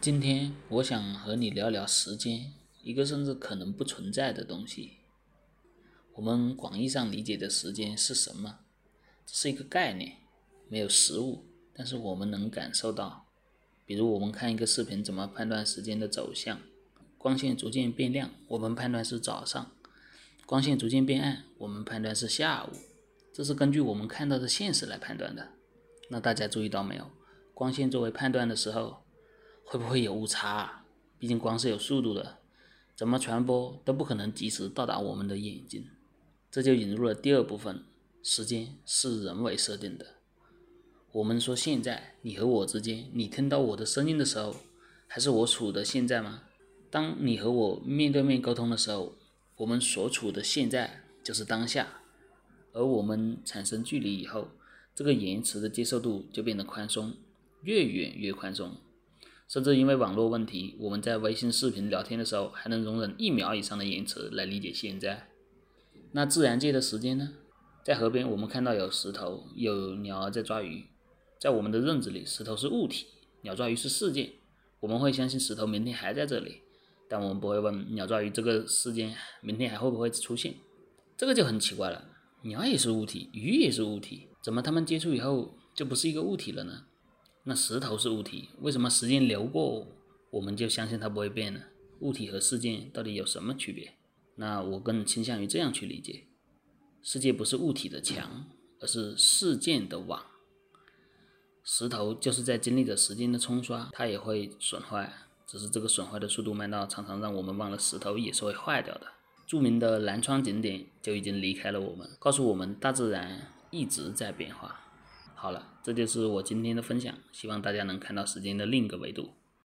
今天我想和你聊聊时间，一个甚至可能不存在的东西。我们广义上理解的时间是什么？这是一个概念，没有实物，但是我们能感受到。比如我们看一个视频，怎么判断时间的走向？光线逐渐变亮，我们判断是早上；光线逐渐变暗，我们判断是下午。这是根据我们看到的现实来判断的。那大家注意到没有？光线作为判断的时候。会不会有误差？毕竟光是有速度的，怎么传播都不可能及时到达我们的眼睛。这就引入了第二部分：时间是人为设定的。我们说现在你和我之间，你听到我的声音的时候，还是我处的现在吗？当你和我面对面沟通的时候，我们所处的现在就是当下。而我们产生距离以后，这个延迟的接受度就变得宽松，越远越宽松。甚至因为网络问题，我们在微信视频聊天的时候，还能容忍一秒以上的延迟来理解现在。那自然界的时间呢？在河边，我们看到有石头，有鸟儿在抓鱼。在我们的认知里，石头是物体，鸟抓鱼是事件。我们会相信石头明天还在这里，但我们不会问鸟抓鱼这个事件明天还会不会出现。这个就很奇怪了，鸟也是物体，鱼也是物体，怎么它们接触以后就不是一个物体了呢？那石头是物体，为什么时间流过我们就相信它不会变呢？物体和事件到底有什么区别？那我更倾向于这样去理解：世界不是物体的墙，而是事件的网。石头就是在经历着时间的冲刷，它也会损坏，只是这个损坏的速度慢到常常让我们忘了石头也是会坏掉的。著名的南川景点就已经离开了我们，告诉我们大自然一直在变化。好了，这就是我今天的分享，希望大家能看到时间的另一个维度。